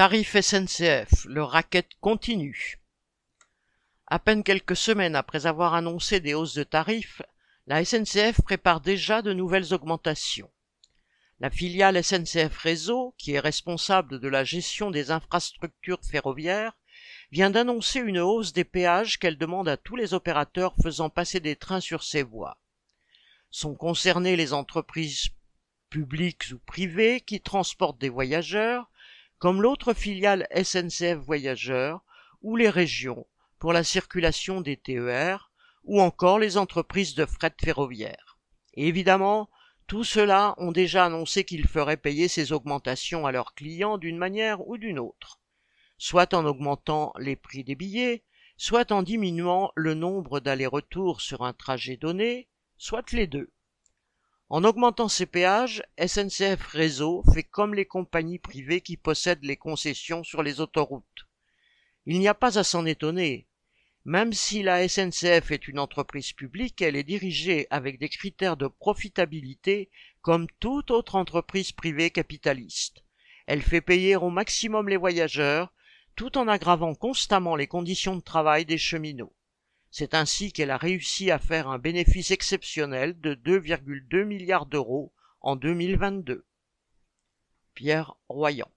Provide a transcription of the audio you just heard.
Tarif SNCF, le racket continue. À peine quelques semaines après avoir annoncé des hausses de tarifs, la SNCF prépare déjà de nouvelles augmentations. La filiale SNCF Réseau, qui est responsable de la gestion des infrastructures ferroviaires, vient d'annoncer une hausse des péages qu'elle demande à tous les opérateurs faisant passer des trains sur ses voies. Sont concernées les entreprises publiques ou privées qui transportent des voyageurs, comme l'autre filiale SNCF Voyageurs, ou les régions pour la circulation des TER, ou encore les entreprises de fret ferroviaire. Évidemment, tous ceux-là ont déjà annoncé qu'ils feraient payer ces augmentations à leurs clients d'une manière ou d'une autre, soit en augmentant les prix des billets, soit en diminuant le nombre d'allers-retours sur un trajet donné, soit les deux. En augmentant ces péages, SNCF Réseau fait comme les compagnies privées qui possèdent les concessions sur les autoroutes. Il n'y a pas à s'en étonner. Même si la SNCF est une entreprise publique, elle est dirigée avec des critères de profitabilité comme toute autre entreprise privée capitaliste. Elle fait payer au maximum les voyageurs, tout en aggravant constamment les conditions de travail des cheminots. C'est ainsi qu'elle a réussi à faire un bénéfice exceptionnel de 2,2 milliards d'euros en 2022. Pierre Royan